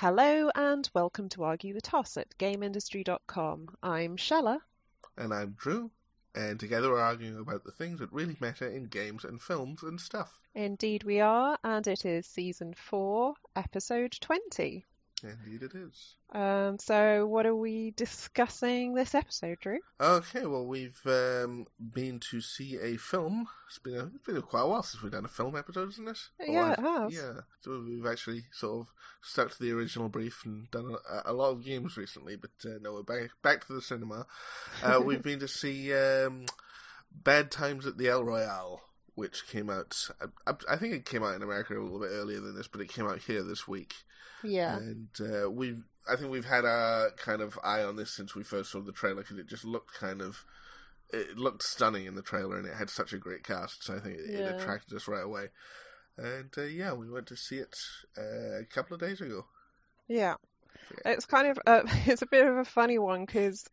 Hello and welcome to Argue the Toss at GameIndustry.com. I'm Shella. And I'm Drew. And together we're arguing about the things that really matter in games and films and stuff. Indeed, we are, and it is season 4, episode 20. Indeed, it is. Um, so, what are we discussing this episode, Drew? Okay, well, we've um, been to see a film. It's been a, it's been quite a while since we've done a film episode, isn't it? Yeah, it has. Yeah, so we've actually sort of stuck to the original brief and done a, a lot of games recently, but uh, no, we're back, back to the cinema. Uh, we've been to see um, Bad Times at the El Royale which came out. I, I, think it came out in America a little bit earlier than this, but it came out here this week. Yeah. And uh, we've, I think we've had a kind of eye on this since we first saw the trailer because it just looked kind of, it looked stunning in the trailer and it had such a great cast. So I think it, Yeah. it attracted us right away. And uh, yeah, we went to see it uh, a couple of days ago. Yeah. It's kind of uh, it's a bit of a funny one because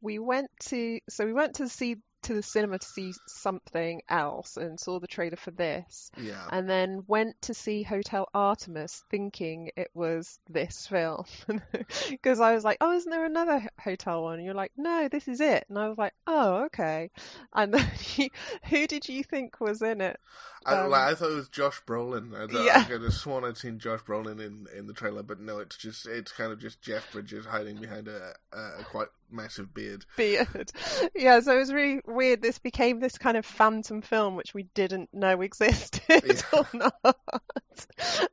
we went to so we went to see to the cinema to see something else and saw the trailer for this Yeah. and then went to see Hotel Artemis thinking it was this film because I was like, oh, isn't there another hotel one? And you're like, no, this is it. And I was like, oh, okay. And then you, who did you think was in it? I, Um, like, I thought it was Josh Brolin. I, Yeah. I could have sworn I'd seen Josh Brolin in, in the trailer, but no, it's just it's kind of just Jeff Bridges hiding behind a, a, a quite massive beard. beard. Yeah, so it was really weird. This became this kind of phantom film, which we didn't know existed Yeah. or not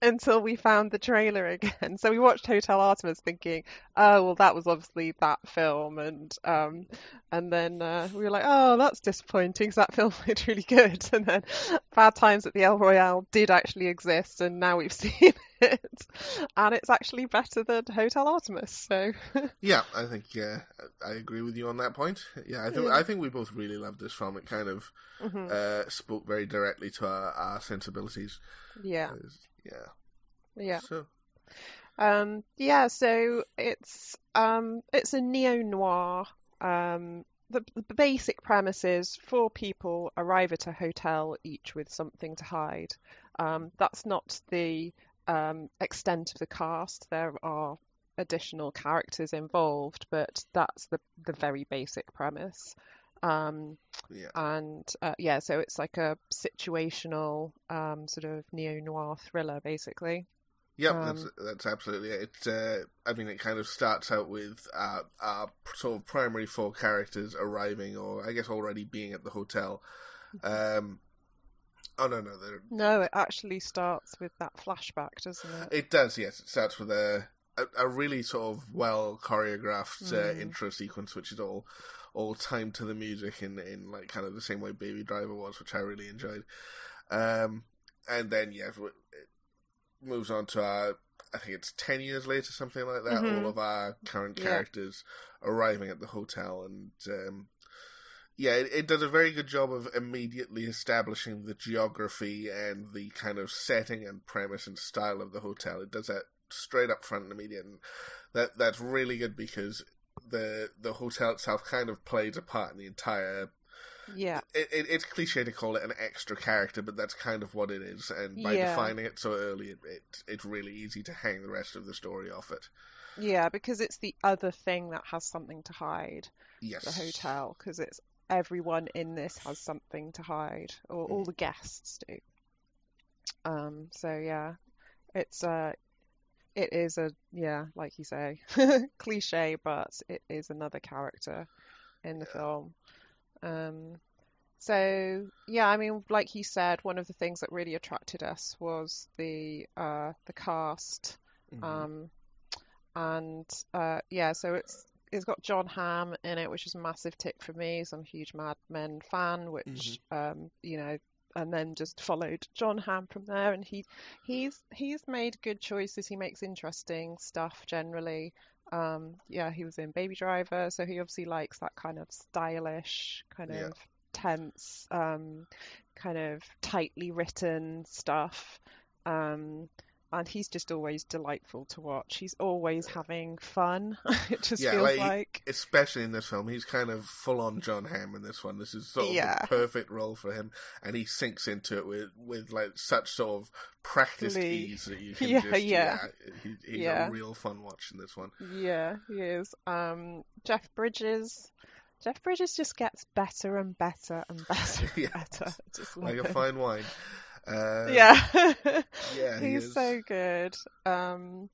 until we found the trailer again. So we watched Hotel Artemis thinking, oh, well, that was obviously that film. And um, and then uh, we were like, oh, that's disappointing 'cause that film looked really good. And then Bad Times at the El Royale did actually exist, and now we've seen it. And it's actually better than Hotel Artemis. So Yeah, I think yeah, I agree with you on that point. Yeah, I think Yeah. I think we both really loved this film. It kind of mhm, uh, spoke very directly to our, our sensibilities. yeah, Yeah. yeah. So Um, yeah, so it's um, it's a neo noir. Um, the, the basic premise is four people arrive at a hotel, each with something to hide. Um, that's not the um, extent of the cast. There are additional characters involved, but that's the the very basic premise. Um, yeah, and uh, yeah, so it's like a situational um, sort of neo noir thriller, basically. yeah, um, that's that's absolutely it. It, Uh, I mean, it kind of starts out with our, our sort of primary four characters arriving, or I guess already being at the hotel. Um, oh no, no, they're No, it actually starts with that flashback, doesn't it? It does, yes. It starts with a a, a really sort of well choreographed uh, Mm. intro sequence, which is all all timed to the music in in like kind of the same way Baby Driver was, which I really enjoyed. Um, and then yeah, it moves on to our. I think it's ten years later, something like that. Mhm. All of our current Yeah. characters arriving at the hotel, and um, yeah, it, it does a very good job of immediately establishing the geography and the kind of setting and premise and style of the hotel. It does that straight up front and immediate, and that that's really good because the the hotel itself kind of plays a part in the entire. Yeah, It, it, it's cliche to call it an extra character, but that's kind of what it is. And by Yeah. defining it so early, it, it it's really easy to hang the rest of the story off it. yeah, because it's the other thing that has something to hide, Yes, the hotel, because it's everyone in this has something to hide, or all the guests do. Um, so yeah, it's uh, it is a yeah, like you say, cliche, but it is another character in the film. Um, so yeah, I mean, like you said, one of the things that really attracted us was the uh, the cast. Mhm. Um, and uh, yeah, so it's it's got Jon Hamm in it, which is a massive tick for me. So I'm a huge Mad Men fan, which um, you know, and then just followed Jon Hamm from there. And he he's he's made good choices. He makes interesting stuff generally. Um, yeah, he was in Baby Driver, so he obviously likes that kind of stylish, kind Yeah. of tense, um, kind of tightly written stuff. Um, and he's just always delightful to watch. He's always having fun. it just Yeah, feels like, like, especially in this film, he's kind of full on Jon Hamm in this one. This is sort of Yeah. the perfect role for him, and he sinks into it with with like such sort of practiced ease that you can Yeah, just yeah. he, he's Yeah. a real fun watch in this one. yeah, he is. Um, Jeff Bridges. Jeff Bridges just gets better and better and better and Yeah. better. Just Like a fine wine. Uh, yeah. yeah, He's is. so good. Um,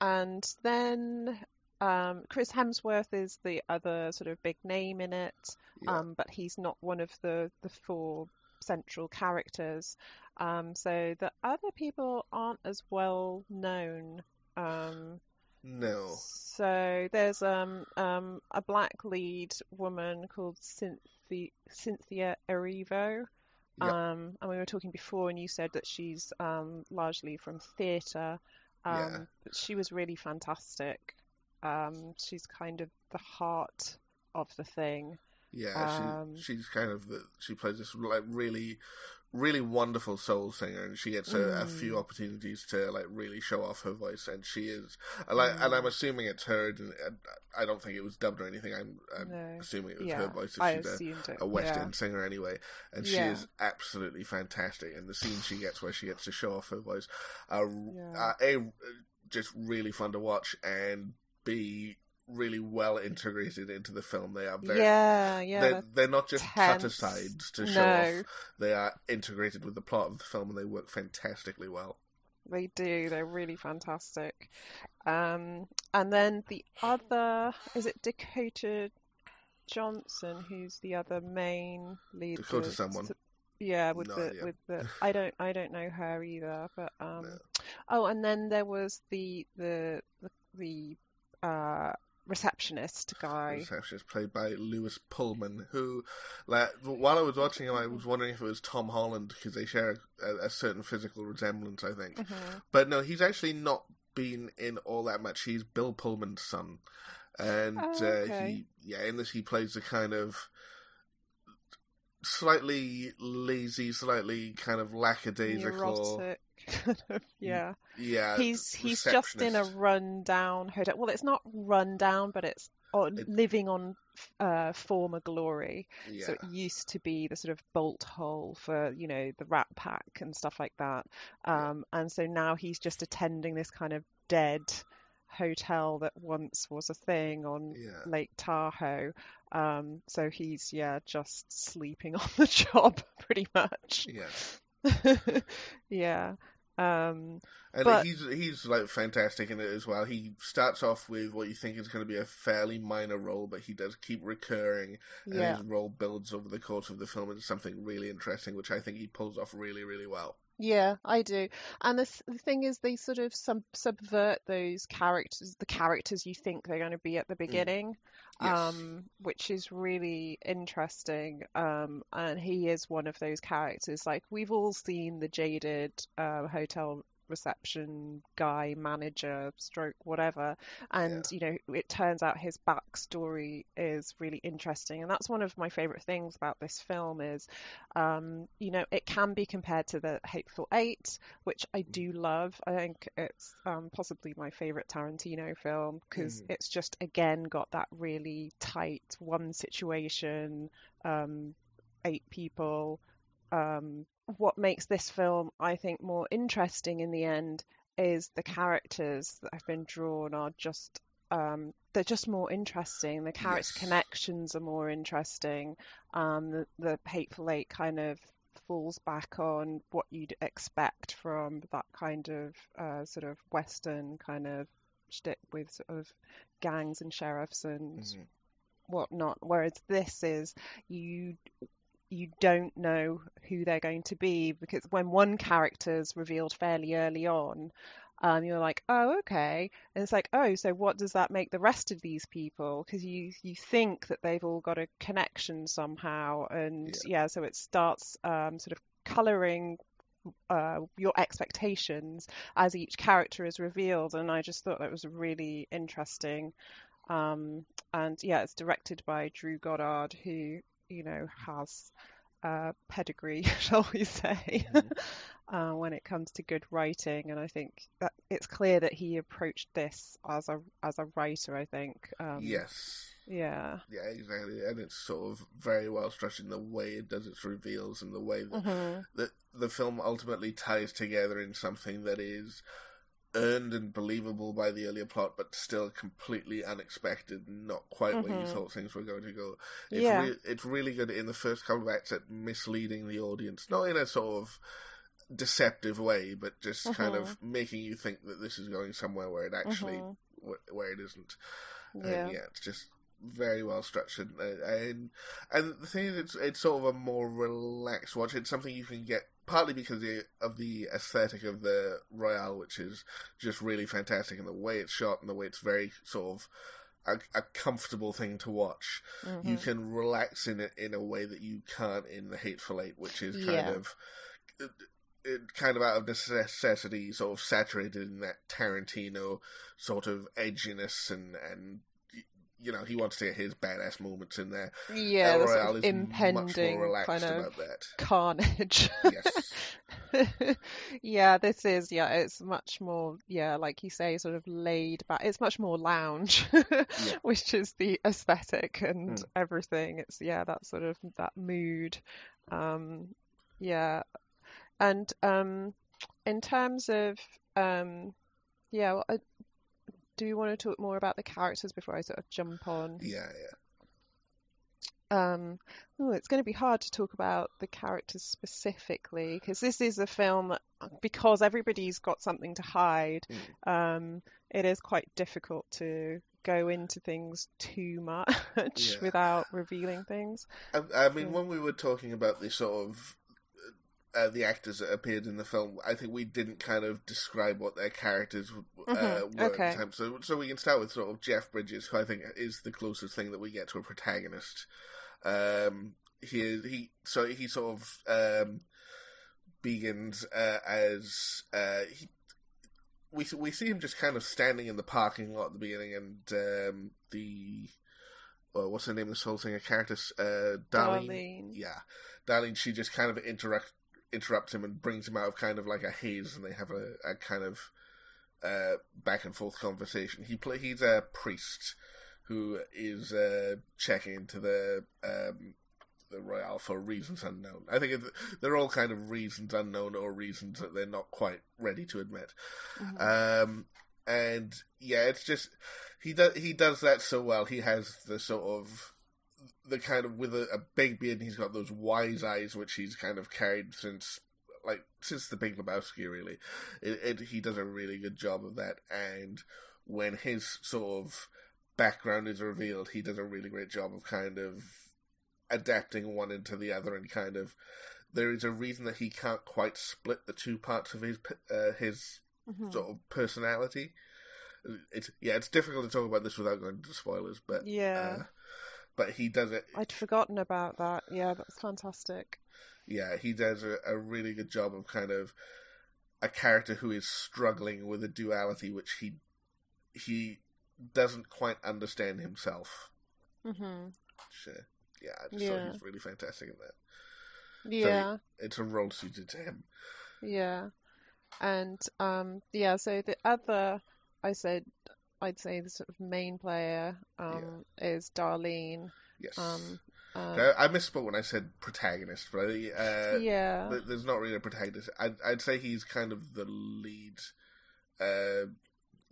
and then um, Chris Hemsworth is the other sort of big name in it, Yeah. um, but he's not one of the, the four central characters. Um, so the other people aren't as well known. Um, no. so there's um, um, a black lead woman called Cynthia, Cynthia Erivo. Yeah. Um, and we were talking before, and you said that she's um, largely from theatre. Um, Yeah. But she was really fantastic. Um, she's kind of the heart of the thing. Yeah, Um, she she's kind of the she plays this like really really wonderful soul singer and she gets a, a few Mm. opportunities to like really show off her voice and she is and, like and I'm Mm. assuming it's her and I don't think it was dubbed or anything I'm, I'm No. assuming it was Yeah, her voice I she's a, a West yeah. End singer anyway and she is absolutely fantastic and the scene she gets where she gets to show off her voice are Yeah. uh, a just really fun to watch and b really well integrated into the film they are very yeah, yeah. they're, they're not just cut aside to show No. off. They are integrated with the plot of the film, and they work fantastically well. They do. They're really fantastic. Um, and then the other is it Dakota Johnson, who's the other main lead. Dakota someone. Yeah, with No the idea. with the I don't I don't know her either, but um. No. Oh, and then there was the the the, the uh receptionist guy. Receptionist played by Lewis Pullman, who, like, while I was watching him, I was wondering if it was Tom Holland because they share a, a certain physical resemblance, I think. Mhm. But no, he's actually not been in all that much. He's Bill Pullman's son, and Oh, uh, he, yeah, in this he plays a kind of slightly lazy, slightly kind of lackadaisical. Neurotic. Kind of, yeah. Yeah, he's he's just in a rundown hotel. Well, it's not rundown, but it's on, It- living on uh, former glory. Yeah, So it used to be the sort of bolt hole for you know the Rat Pack and stuff like that. Yeah. Um, and so now he's just attending this kind of dead hotel that once was a thing on yeah, Lake Tahoe. Um, so he's yeah just sleeping on the job pretty much. yeah. yeah. Um, And But- he's he's like fantastic in it as well. He starts off with what you think is going to be a fairly minor role, but he does keep recurring, and yeah. his role builds over the course of the film into something really interesting, which I think he pulls off really, really well. Yeah, I do. And the, th- the thing is, they sort of sub- subvert those characters, the characters you think they're going to be at the beginning, Yes. um, which is really interesting. Um, and he is one of those characters. Like, we've all seen the jaded uh, hotel reception guy, manager, stroke, whatever. And, you know, it turns out his backstory is really interesting. And that's one of my favorite things about this film is um, you know, it can be compared to the Hateful Eight, which I do love. I think it's um, possibly my favorite Tarantino film because Mhm. it's just again got that really tight one situation, um, eight people. Um, what makes this film, I think, more interesting in the end is the characters that have been drawn are just um, they're just more interesting. The character Yes. connections are more interesting. Um, the, the Hateful Eight kind of falls back on what you'd expect from that kind of uh, sort of Western kind of shtick with sort of gangs and sheriffs and Mhm. whatnot. Whereas this is you you don't know who they're going to be because when one character's revealed fairly early on, um, you're like, oh, okay. And it's like, oh, so what does that make the rest of these people? Because you you think that they've all got a connection somehow, and yeah, so it starts um, sort of colouring uh, your expectations as each character is revealed, and I just thought that was really interesting. Um, and yeah, it's directed by Drew Goddard, who you know has uh, pedigree, shall we say, Mm-hmm. uh, when it comes to good writing. And I think that it's clear that he approached this as a as a writer. I think. Um, yes. Yeah. Yeah, exactly. And it's sort of very well structured in the way it does its reveals and the way that hmm the, the film ultimately ties together in something that is earned and believable by the earlier plot, but still completely unexpected, not quite where you thought things were going to go. It's, Yeah. re- it's really good in the first couple of acts at misleading the audience, not in a sort of deceptive way, but just kind Mhm. of making you think that this is going somewhere where it actually Mhm. wh- where it isn't. Yeah. And yeah, it's just very well structured, and and the thing is, it's it's sort of a more relaxed watch. It's something you can get partly because of the aesthetic of the Royale, which is just really fantastic, and the way it's shot and the way it's very sort of a, a comfortable thing to watch. You Mhm. can relax in it in a way that you can't in the Hateful Eight, which is kind Yeah. of. It, it kind of out of necessity, sort of saturated in that Tarantino sort of edginess and and you know he wants to get his badass moments in there. Yeah, El sort Royale of much impending kind of carnage. Yes. yeah, this is yeah, it's much more yeah, like you say, sort of laid back. It's much more lounge, which is the aesthetic and Mm. everything. It's yeah, that sort of that mood. Um, yeah, and um, in terms of um, yeah, well, do you want to talk more about the characters before I sort of jump on? Yeah, yeah. Um, oh, it's going to be hard to talk about the characters specifically because this is a film because everybody's got something to hide. Um, it is quite difficult to go into things too much Yeah. without revealing things. I, I mean, when we were talking about the sort of uh, the actors that appeared in the film, I think we didn't kind of describe what their characters uh, Mhm, were at the time. So, so we can start with sort of Jeff Bridges, who I think is the closest thing that we get to a protagonist. Um, he he so he sort of um, begins uh, as uh, he. We we see him just kind of standing in the parking lot at the beginning, and um, the well, what's her name? Of this whole singer character, uh, Darlene. Darlene. Yeah, Darlene. She just kind of interrupt interrupts him and brings him out of kind of like a haze, and they have a, a kind of uh, back and forth conversation. He play he's a priest who is uh, checking into the um, the Royale for reasons unknown. I think they're all kind of reasons unknown or reasons that they're not quite ready to admit. Mhm. Um, and yeah, it's just he does he does that so well. He has the sort of the kind of with a, a big beard. and He's got those wise eyes, which he's kind of carried since like since the Big Lebowski. Really, it, it, he does a really good job of that. And when his sort of background is revealed, he does a really great job of kind of adapting one into the other and kind of. There is a reason that he can't quite split the two parts of his uh, his Mhm. sort of personality. It's yeah, it's difficult to talk about this without going into spoilers, but Yeah. uh, but he does it. I'd forgotten about that. Yeah, that's fantastic. Yeah, he does a, a really good job of kind of a character who is struggling with a duality which he he doesn't quite understand himself. Mm-hmm. Which, uh, yeah, I just Yeah. thought he's really fantastic in that. Yeah. It's a role suited to him. Yeah. And um yeah, so the other I said I'd say the sort of main player um is Darlene. Yes. Um uh, I, I misspoke when I said protagonist, but I, uh, yeah. There- There's not really a protagonist. I'd, I'd say he's kind of the lead. Uh,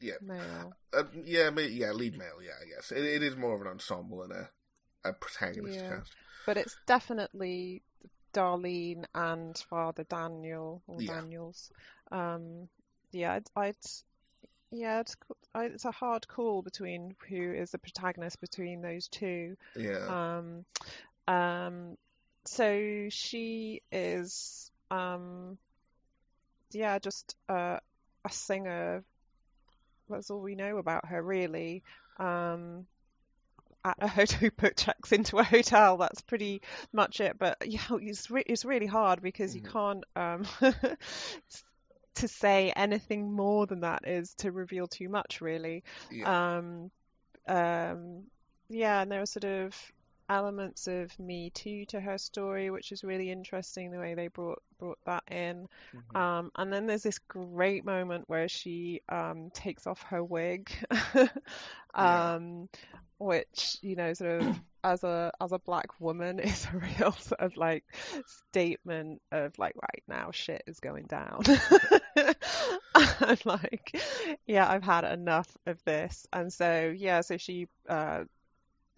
yeah, Male. uh, yeah, yeah, lead male. Yeah, I guess it, it is more of an ensemble than a a protagonist Yeah. cast. But it's definitely Darlene and Father Daniel or Yeah. Daniels. Um yeah, I'd, I'd yeah, it's, it's a hard call between who is the protagonist between those two. Yeah, Um, um, so she is, um, yeah, just uh, a singer. That's all we know about her, really. Um, at a hotel, who put checks into a hotel. That's pretty much it. But yeah, it's re- it's really hard because you Mhm. can't um, to say anything more than that is to reveal too much, really. Yeah, um, um, yeah, and there are sort of elements of Me Too to her story, which is really interesting the way they brought brought that in. Mhm. Um, and then there's this great moment where she um, takes off her wig, Yeah. um, which you know sort of as a as a black woman is a real sort of like statement of like right now shit is going down. I'm like, yeah, I've had enough of this, and so yeah, so she uh,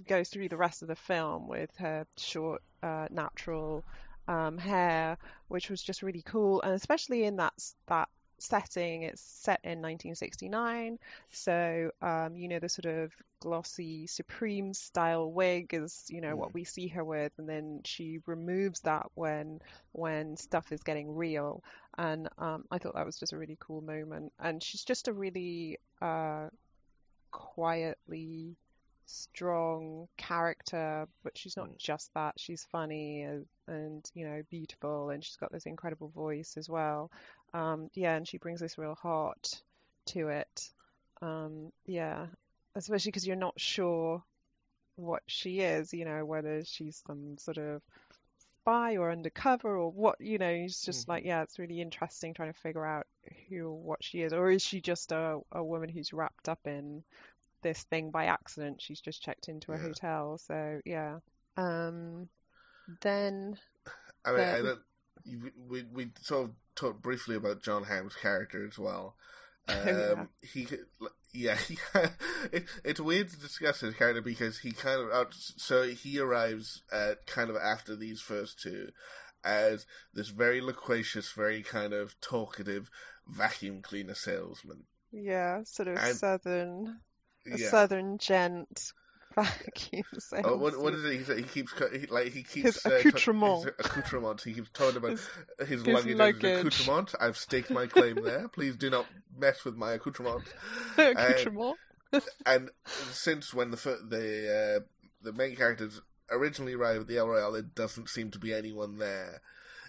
goes through the rest of the film with her short, uh, natural um, hair, which was just really cool, and especially in that that setting, it's set in 1969, so um, you know the sort of glossy Supreme style wig is you know what Mm. we see her with, and then she removes that when when stuff is getting real, and um, I thought that was just a really cool moment, and she's just a really uh, quietly strong character, but she's not Mm. just that. She's funny and, and you know beautiful, and she's got this incredible voice as well. Um, yeah, and she brings this real heart to it. Um, yeah, especially because you're not sure what she is. You know, whether she's some sort of spy or undercover or what. You know, it's just like Mhm. yeah, it's really interesting trying to figure out who or what she is, or is she just a a woman who's wrapped up in this thing by accident. She's just checked into a Yeah. hotel. So yeah. Um, then I mean, the- I don't. We we sort of talked briefly about Jon Hamm's character as well. Um, yeah. He, yeah, he, it, it's weird to discuss his character because he kind of out. So he arrives at kind of after these first two as this very loquacious, very kind of talkative vacuum cleaner salesman. yeah, sort of And- southern, Yeah. southern gent vacuum sales. Oh, what, what is it? He, he keeps he, like he keeps His uh, accoutrement. his accoutrement. He keeps talking about his, his luggage, and luggage. his accoutrement. I've staked my claim there. Please do not mess with my accoutrement. accoutrement. And since when the the uh, the main characters originally arrive at the El Royale, it doesn't seem to be anyone there.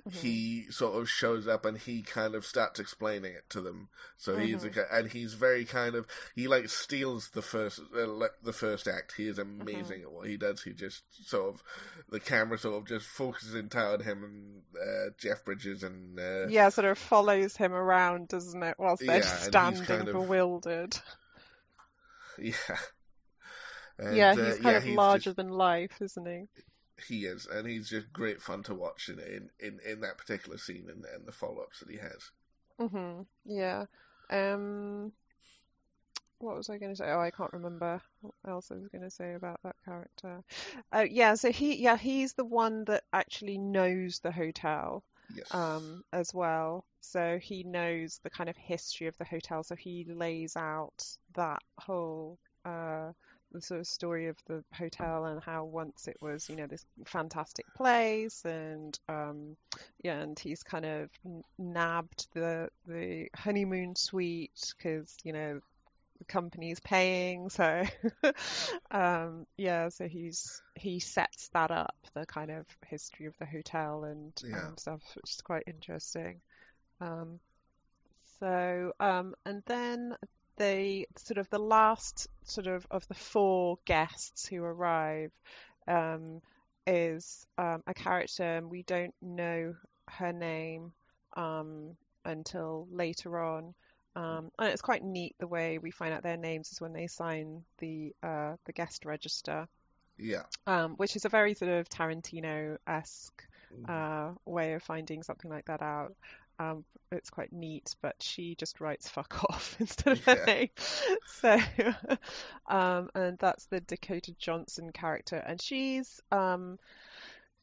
Mhm. He sort of shows up and he kind of starts explaining it to them. So he's a, and he's very kind of he like steals the first uh, the first act. He is Mm-hmm. amazing at what he does. He just sort of the camera sort of just focuses entirely on him and uh, Jeff Bridges and uh, Yeah, sort of follows him around, doesn't it? Whilst they're Yeah, standing kind of- bewildered. yeah. And, yeah, uh, he's kind yeah, of he's larger just- than life, isn't he? He is, and he's just great fun to watch in in, in, in that particular scene and, and the follow ups that he has. hmm Yeah. Um, what was I going to say? Oh, I can't remember what else I was going to say about that character. Uh, yeah, so he, yeah, he's the one that actually knows the hotel, Yes. um, as well. So he knows the kind of history of the hotel. So he lays out that whole, uh, the sort of story of the hotel and how once it was, you know, this fantastic place and um yeah, and he's kind of nabbed the the honeymoon suite because, you know, the company's paying. So um yeah, so he's he sets that up, the kind of history of the hotel and Yeah. um, stuff, which is quite interesting. Um so um and then the sort of the last sort of of the four guests who arrive um, is um, a character and we don't know her name um, until later on. Um, and it's quite neat the way we find out their names is when they sign the uh, the guest register, yeah. um, which is a very sort of Tarantino-esque Mm-hmm. uh, way of finding something like that out. Um, it's quite neat, but she just writes "fuck off" instead of her name. So, um, and that's the Dakota Johnson character, and she's um,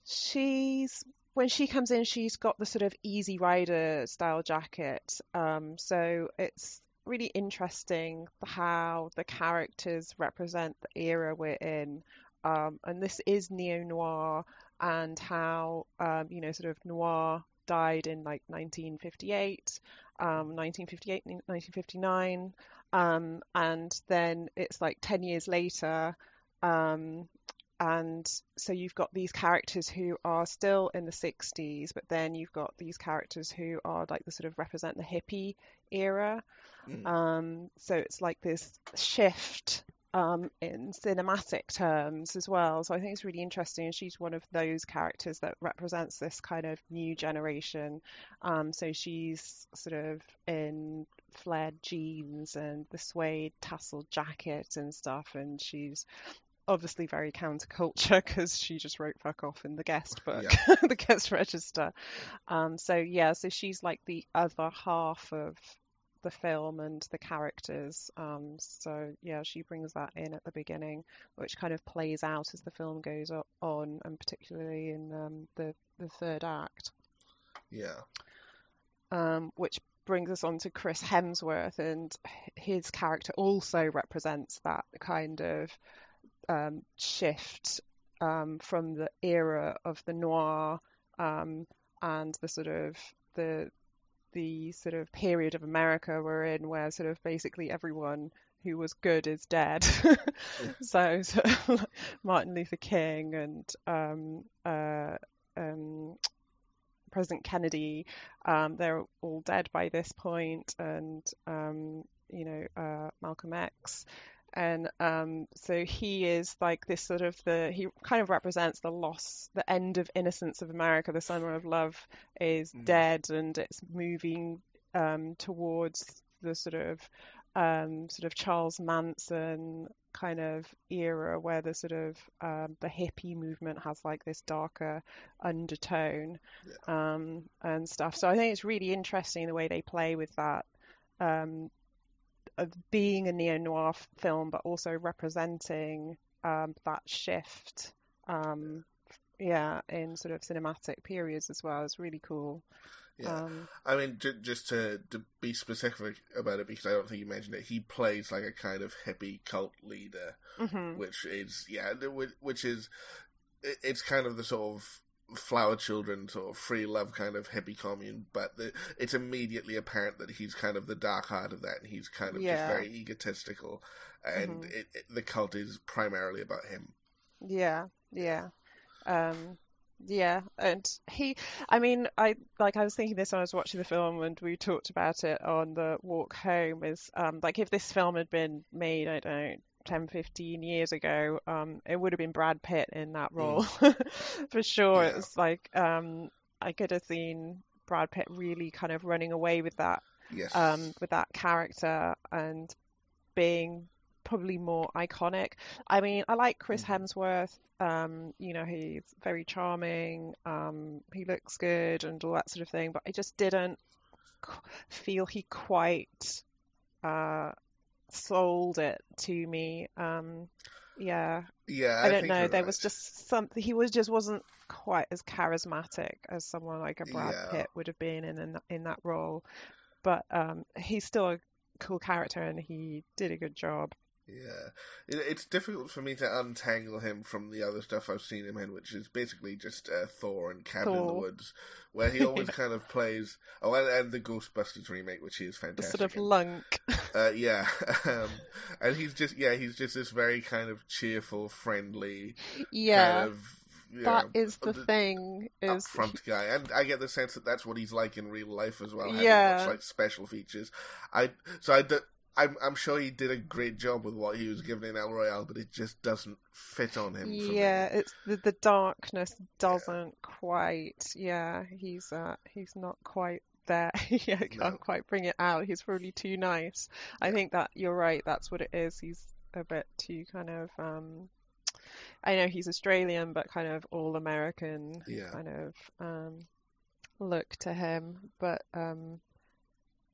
she's when she comes in, she's got the sort of Easy Rider style jacket. Um, so it's really interesting how the characters represent the era we're in. Um, and this is neo noir, and how um, you know sort of noir died in like 1958, um, 1958, 1959, um, and then it's like 10 years later, um, and so you've got these characters who are still in the 60s, but then you've got these characters who are like the sort of represent the hippie era. Mm. Um, so it's like this shift um, in cinematic terms as well. So I think it's really interesting. And she's one of those characters that represents this kind of new generation. Um, so she's sort of in flared jeans and the suede tassel jacket and stuff, and she's obviously very counterculture because she just wrote fuck off in the guest book, yeah. the guest register. Um, so yeah, so she's like the other half of the film and the characters. Um, so yeah, she brings that in at the beginning, which kind of plays out as the film goes on, and particularly in um, the the third act. Yeah. Um, which brings us on to Chris Hemsworth, and his character also represents that kind of um, shift um, from the era of the noir um, and the sort of the the sort of period of America we're in, where sort of basically everyone who was good is dead. so, so Martin Luther King and um, uh, um, President Kennedy, um, they're all dead by this point, and um, you know uh, Malcolm X and um, so he is like this sort of the he kind of represents the loss, the end of innocence of America. The summer of love is mm. dead, and it's moving um, towards the sort of um, sort of Charles Manson kind of era where the sort of um, the hippie movement has like this darker undertone yeah. um, and stuff. So I think it's really interesting the way they play with that. Um, of being a neo noir film, but also representing um, that shift. Um, yeah, in sort of cinematic periods as well is really cool. Yeah, um, I mean, j- just to to be specific about it, because I don't think you mentioned it, he plays like a kind of hippie cult leader, mm-hmm. which is yeah, which is it's kind of the sort of flower children sort of free love kind of hippie commune, but the, it's immediately apparent that he's kind of the dark heart of that, and he's kind of yeah. just very egotistical, and mm-hmm. it, it, the cult is primarily about him. Yeah, yeah, um, yeah, and he, I mean, I like I was thinking this when I was watching the film, and we talked about it on the walk home. Is um, like if this film had been made, I don't know, 10, 15 years ago, um, it would have been Brad Pitt in that mm. role mm. for sure. Yeah. It's like um, I could have seen Brad Pitt really kind of running away with that, yes. um, with that character and being probably more iconic. I mean, I like Chris mm. Hemsworth. Um, you know, he's very charming. Um, he looks good and all that sort of thing. But I just didn't feel he quite uh, sold it to me. Um, yeah. Yeah. I, I don't know. There right. was just something. He was just wasn't quite as charismatic as someone like a Brad yeah. Pitt would have been in in, in that role. But um, he's still a cool character, and he did a good job. Yeah, it, it's difficult for me to untangle him from the other stuff I've seen him in, which is basically just uh, Thor and Cabin Thor. in the Woods, where he always kind of plays. Oh, and, and, the Ghostbusters remake, which is fantastic. The sort of lunk. Uh, yeah, um, and he's just yeah, he's just this very kind of cheerful, friendly. Yeah. Kind of, that know, is the, the thing is front guy and i get the sense that that's what he's like in real life as well yeah like special features i so i I'm I'm sure he did a great job with what he was given in El Royale, but it just doesn't fit on him. Yeah, me. it's the, the darkness doesn't yeah. quite. Yeah, he's uh he's not quite there. yeah, can't no. quite bring it out. He's probably too nice. I think that you're right. That's what it is. He's a bit too kind of um. I know he's Australian, but kind of all American yeah. kind of um look to him. But um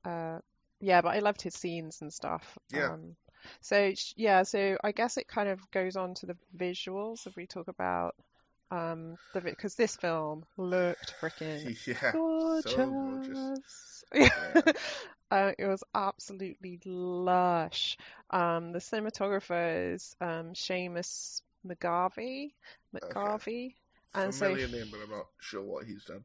uh yeah, but I loved his scenes and stuff. Yeah. Um, so yeah, so I guess it kind of goes on to the visuals if we talk about um the because this film looked freaking yeah, gorgeous. So gorgeous. yeah. uh, it was absolutely lush. Um, the cinematographer is um, Seamus McGarvey. McGarvey. Okay. And Familiar so name, but I'm not sure what he's done.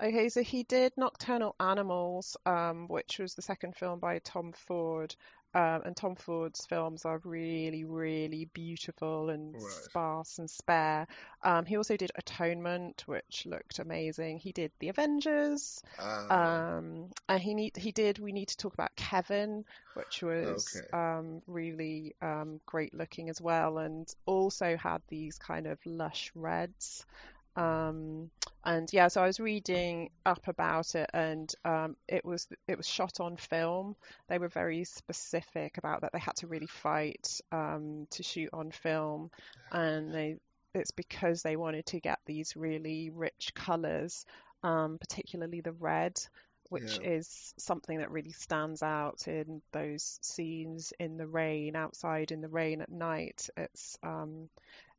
Okay, so he did Nocturnal Animals, um, which was the second film by Tom Ford, um, and Tom Ford's films are really, really beautiful and Right. sparse and spare. Um, he also did Atonement, which looked amazing. He did The Avengers, Uh, um, and he need he did. We need to talk about Kevin, which was Okay. um, really um, great looking as well, and also had these kind of lush reds. Um, and yeah, so I was reading up about it, and um, it was it was shot on film. They were very specific about that. They had to really fight um, to shoot on film, and they it's because they wanted to get these really rich colors, um, particularly the red, which Yeah. is something that really stands out in those scenes in the rain, outside in the rain at night. It's um,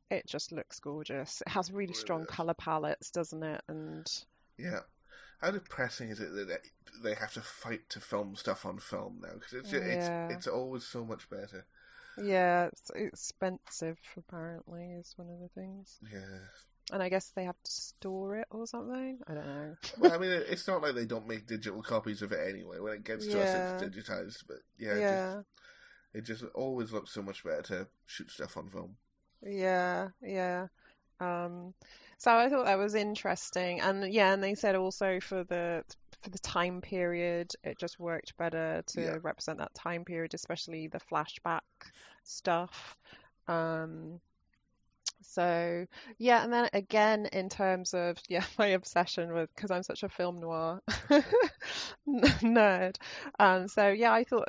it just looks gorgeous. It has really oh, Really strong color palettes, doesn't it? And yeah. How depressing is it that they- have to fight to film stuff on film now? Because it's, Yeah. it's it's always so much better. yeah, it's expensive apparently is one of the things. Yeah. And I guess they have to store it or something. I don't know. Well, I mean, it's not like they don't make digital copies of it anyway. When it gets to Yeah. us, it's digitized. But yeah, it, yeah. just, it just always looks so much better to shoot stuff on film. Yeah, yeah. Um, so I thought that was interesting, and yeah, and they said also for the for the time period, it just worked better to Yeah. represent that time period, especially the flashback stuff. Um, so yeah, and then again in terms of yeah, my obsession with because I'm such a film noir nerd. Um, so yeah, I thought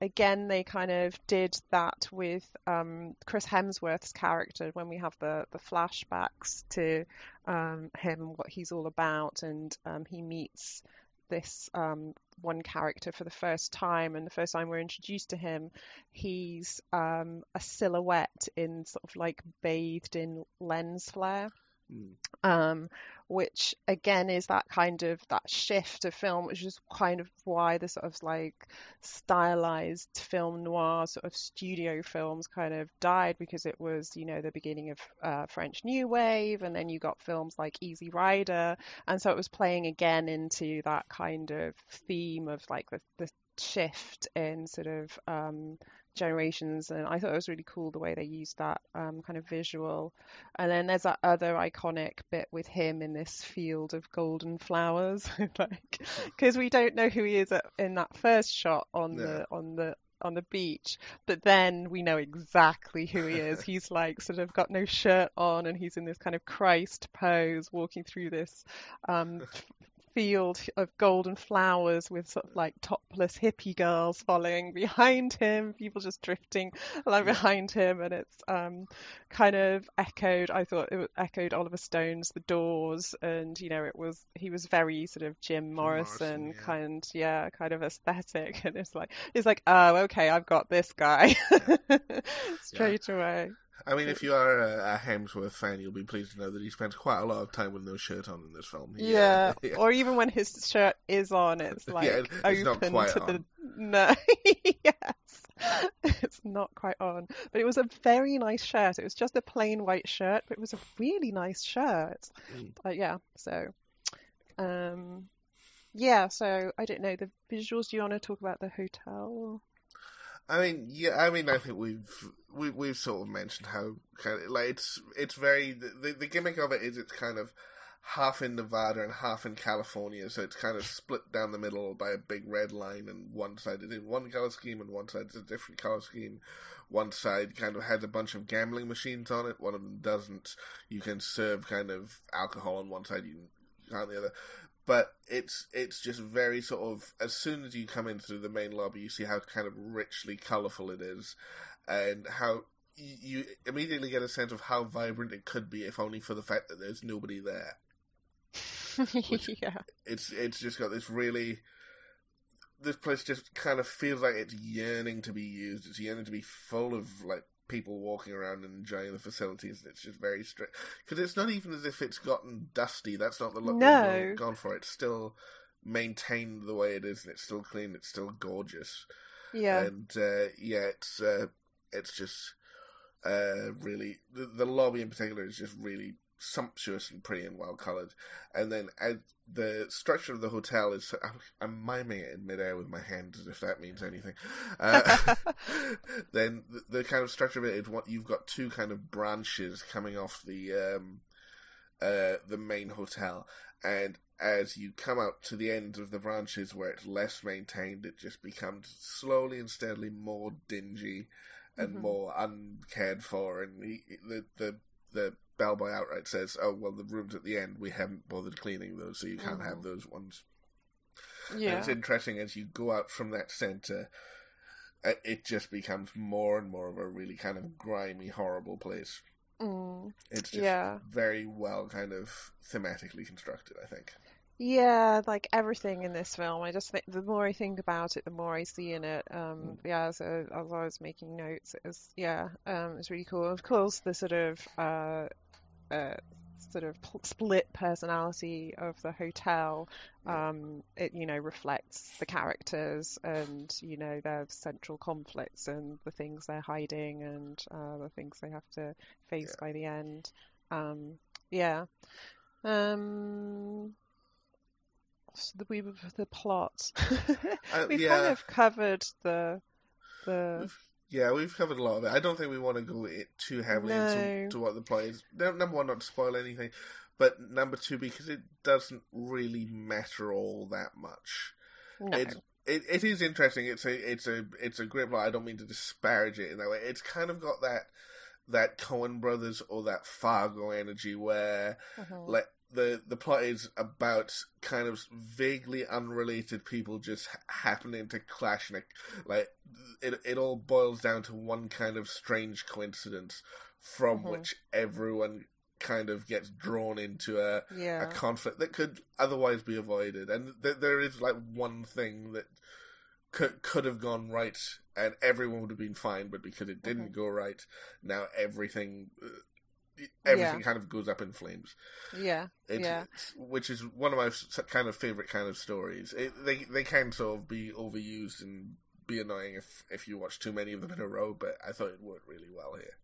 again they kind of did that with um, Chris Hemsworth's character when we have the the flashbacks to um, him, what he's all about, and um, he meets this um, one character for the first time, and the first time we're introduced to him, he's um, a silhouette in sort of like bathed in lens flare Mm. um, which again is that kind of that shift of film, which is kind of why the sort of like stylized film noir sort of studio films kind of died because it was you know the beginning of uh, French New Wave, and then you got films like Easy Rider, and so it was playing again into that kind of theme of like the, the shift in sort of um, generations and I thought it was really cool the way they used that um, kind of visual and then there's that other iconic bit with him in this field of golden flowers like because we don't know who he is at, in that first shot on Yeah. the on the on the beach but then we know exactly who he is he's like sort of got no shirt on and he's in this kind of Christ pose walking through this um, field of golden flowers with sort of like topless hippie girls following behind him, people just drifting along behind him, and it's um, kind of echoed. I thought it echoed Oliver Stone's The Doors, and you know it was he was very sort of Jim Morrison, Morrison, yeah. kind, yeah, kind of aesthetic, and it's like it's like oh okay, I've got this guy straight away. I mean, if you are a, a Hemsworth fan, you'll be pleased to know that he spends quite a lot of time with no shirt on in this film. He, uh, Yeah. yeah. Or even when his shirt is on, it's like Yeah, it's not open quite to the on. no. yes. It's not quite on. But it was a very nice shirt. It was just a plain white shirt, but it was a really nice shirt. Mm. But yeah, so um yeah, so I don't know the visuals. Do you want to talk about the hotel? I mean, yeah, I mean, I think we've we, we've sort of mentioned how kind of like it's it's very the the gimmick of it is it's kind of half in Nevada and half in California, so it's kind of split down the middle by a big red line, and one side is in one color scheme and one side is a different color scheme. One side kind of has a bunch of gambling machines on it. One of them doesn't. You can serve kind of alcohol on one side, you can't the other. But it's it's just very sort of as soon as you come in through the main lobby, you see how kind of richly colourful it is, and how you, you immediately get a sense of how vibrant it could be if only for the fact that there's nobody there. yeah. It's it's just got this really. This place just kind of feels like it's yearning to be used. It's yearning to be full of like people walking around and enjoying the facilities. It's just very strict because it's not even as if it's gotten dusty. That's not the look No. they've gone for. It's still maintained the way it is, and it's still clean. It's still gorgeous. Yeah. And uh, yeah, it's uh, it's just uh, really the, the lobby in particular is just really sumptuous and pretty and well colored. And then the structure of the hotel is, I'm, I'm miming it in midair with my hand as if that means anything. Uh, then the, the, kind of structure of it is what you've got two kind of branches coming off the um, uh, the main hotel, and as you come out to the end of the branches where it's less maintained, it just becomes slowly and steadily more dingy and mm-hmm. more uncared for. And he, the the the bellboy outright says, "Oh well, the rooms at the end we haven't bothered cleaning those, so you can't mm-hmm. have those ones." Yeah, and it's interesting as you go out from that center. Uh, it just becomes more and more of a really kind of grimy, horrible place. Mm. It's just yeah. very well kind of thematically constructed, I think. Yeah, like everything in this film. I just think the more I think about it, the more I see in it. Um, mm. yeah, so as I was making notes, it was yeah, um, it's really cool. Of course, the sort of uh, uh, sort of split personality of the hotel, um, it you know reflects the characters and you know their central conflicts and the things they're hiding and uh, the things they have to face yeah. by the end. Um, yeah. Um, the we the plot. uh, we've yeah. kind of covered the the. Yeah, we've covered a lot of it. I don't think we want to go it too heavily no. into what the plot is. Number one, not to spoil anything, but number two, because it doesn't really matter all that much. No. It, it it is interesting. It's a it's a it's a great plot. I don't mean to disparage it in that way. It's kind of got that that Coen Brothers or that Fargo energy where uh-huh. like the the plot is about kind of vaguely unrelated people just happening to clash and like it it all boils down to one kind of strange coincidence from mm-hmm. which everyone kind of gets drawn into a yeah. a conflict that could otherwise be avoided and th- there is like one thing that could could have gone right and everyone would have been fine but because it didn't mm-hmm. go right now everything uh, everything yeah. kind of goes up in flames. Yeah, it's, yeah. Which is one of my kind of favorite kind of stories. It, they they can sort of be overused and be annoying if if you watch too many of them in a row, but I thought it worked really well here.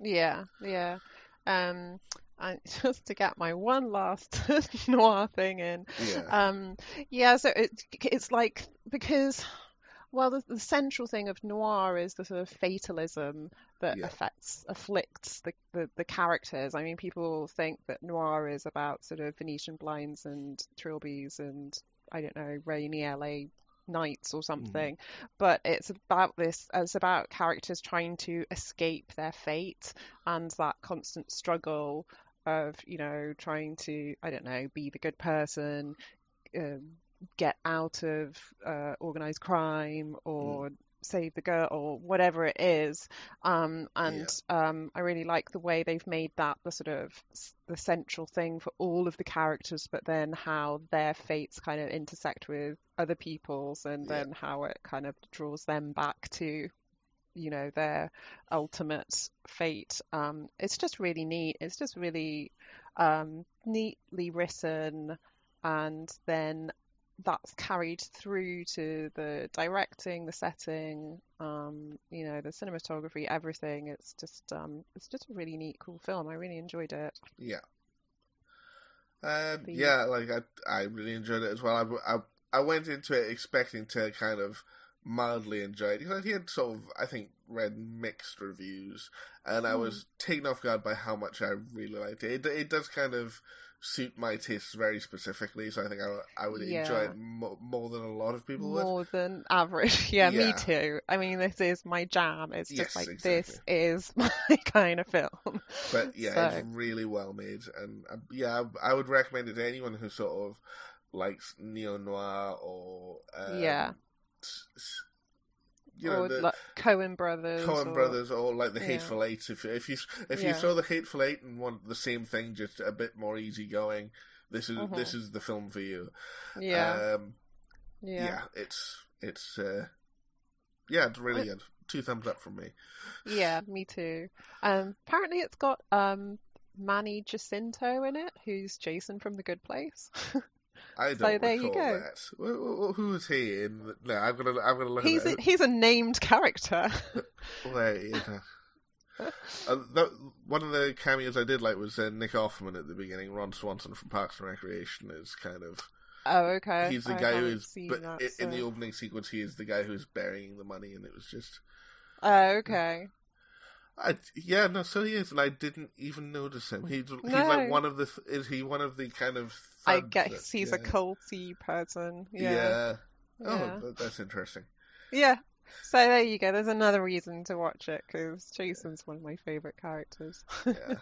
Yeah, yeah. Um, and just to get my one last noir thing in. Yeah. Um, yeah. So it, it's like because well, the, the, central thing of noir is the sort of fatalism that yeah. affects, afflicts the, the, the, characters. I mean, people think that noir is about sort of Venetian blinds and trilbies and, I don't know, rainy LA nights or something. Mm. But it's about this, it's about characters trying to escape their fate and that constant struggle of, you know, trying to, I don't know, be the good person, um, get out of uh, organized crime or mm. save the girl or whatever it is. Um, and yeah. um, I really like the way they've made that the sort of the central thing for all of the characters, but then how their fates kind of intersect with other people's, and yeah. then how it kind of draws them back to you know their ultimate fate um, it's just really neat it's just really um, neatly written and then that's carried through to the directing, the setting, um, you know, the cinematography, everything. It's just um, it's just a really neat, cool film. I really enjoyed it. Yeah. Um, yeah, like I, I really enjoyed it as well. I, I, I went into it expecting to kind of mildly enjoy it because I had sort of, I think, read mixed reviews, and I hmm. was taken off guard by how much I really liked it. It, it does kind of suit my tastes very specifically, so I think I, I would yeah. enjoy it more, more, than a lot of people more would. More than average, yeah, yeah, me too. I mean, this is my jam. It's just yes, like exactly. this is my kind of film. But yeah, so. it's really well made, and uh, yeah, I, would recommend it to anyone who sort of likes neo noir or um, yeah you know, or the like Coen Brothers, Cohen or... Brothers, or like the yeah. Hateful Eight. If if you if yeah. you saw the Hateful Eight and want the same thing, just a bit more easygoing, this is uh-huh. this is the film for you. Yeah, um, yeah. yeah, it's it's uh, yeah, it's really good. Two thumbs up from me. Yeah, me too. Um, apparently, it's got um, Manny Jacinto in it, who's Jason from The Good Place. I don't so there you go. That. Who is he in? No, I'm gonna I'm gonna look. He's at a, he's a named character. Wait. Uh, that, one of the cameos I did like was uh, Nick Offerman at the beginning. Ron Swanson from Parks and Recreation is kind of Oh, okay. he's the I guy who is but that, i- in the opening sequence he is the guy who's burying the money and it was just Oh, okay. I, yeah no so he is and I didn't even notice him he's he's No. like one of the. Is he one of the kind of I guess that- he's yeah. a culty person. yeah, Yeah. oh Yeah. that's interesting Yeah. So there you go. There's another reason to watch it because Jason's one of my favorite characters. yeah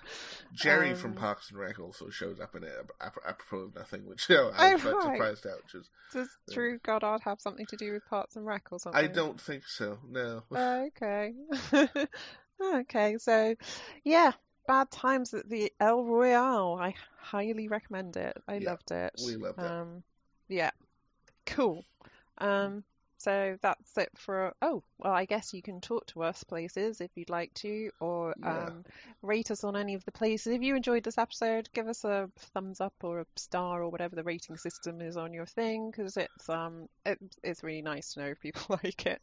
Jerry from Um, Parks and Rec also shows up in it ap- apropos of nothing which you know, Oh, I was quite right. surprised at which is Does Yeah. Drew Goddard have something to do with Parks and Rec or something? I don't think so no Oh, okay. okay, so yeah, Bad Times at the El Royale. I highly recommend it. I Yeah, loved it. we loved it. Um, yeah, cool. Um, so that's it for. Oh, well, I guess you can talk to us places if you'd like to, or Yeah. um, rate us on any of the places. If you enjoyed this episode, give us a thumbs up or a star or whatever the rating system is on your thing, because it's um it, it's really nice to know if people like it.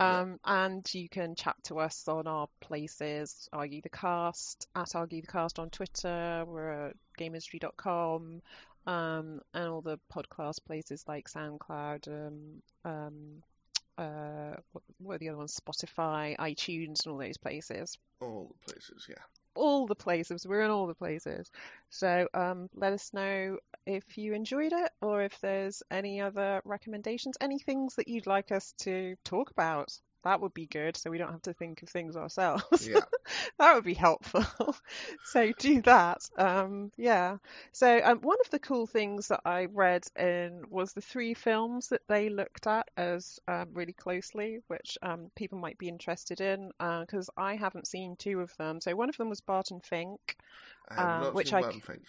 Yeah. Um, and you can chat to us on our places, Argue the Cast at Argue the Cast on Twitter. We're at gamehistory.com. Um, and all the podcast places like SoundCloud, um, um, uh, what, what are the other ones? Spotify, iTunes, and all those places. all the places yeah All the places. We're in all the places. So um, let us know if you enjoyed it or if there's any other recommendations, any things that you'd like us to talk about. That would be good, so we don't have to think of things ourselves. yeah that would be helpful. so do that. Um, yeah. So um, one of the cool things that I read in was the three films that they looked at as um, really closely, which um, people might be interested in because I haven't seen two of them. So one of them was Barton Fink. I Um, not which I c- thing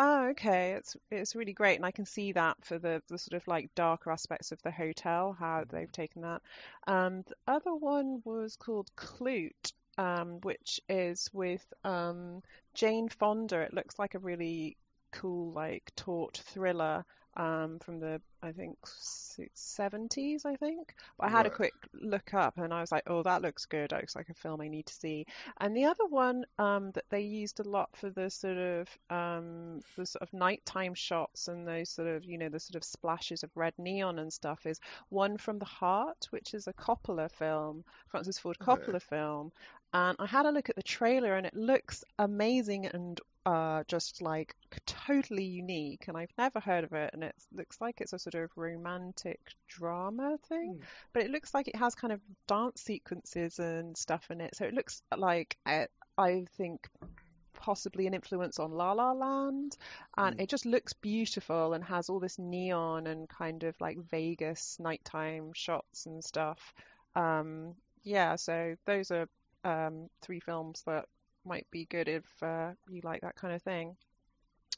Oh, okay. It's it's really great, and I can see that for the the sort of like darker aspects of the hotel, how they've taken that. Um, the other one was called Klute, um, which is with um Jane Fonda. It looks like a really cool like taut thriller um from the I think seventies, I think. But I had a quick look up, and I was like, oh, that looks good. That looks like a film I need to see. And the other one um, that they used a lot for the sort of um, the sort of nighttime shots and those sort of you know the sort of splashes of red neon and stuff is one from the Heart, which is a Coppola film, Francis Ford Okay. Coppola film. And I had a look at the trailer, and it looks amazing and uh, just like totally unique. And I've never heard of it, and it looks like it's a sort of romantic drama thing Hmm. but it looks like it has kind of dance sequences and stuff in it. So it looks like uh, I think possibly an influence on La La Land, and Mm. it just looks beautiful and has all this neon and kind of like Vegas nighttime shots and stuff. Um, yeah, so those are um, three films that might be good if uh, you like that kind of thing.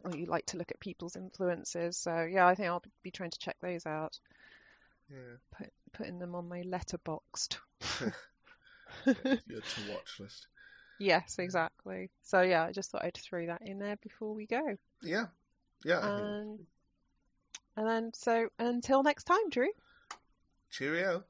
Or you like to look at people's influences. So yeah, I think I'll be trying to check those out yeah put, putting them on my Letterboxd. your to watch list Yes, exactly. So yeah, I just thought I'd throw that in there before we go. yeah yeah think- Um, and then so until next time, Drew. cheerio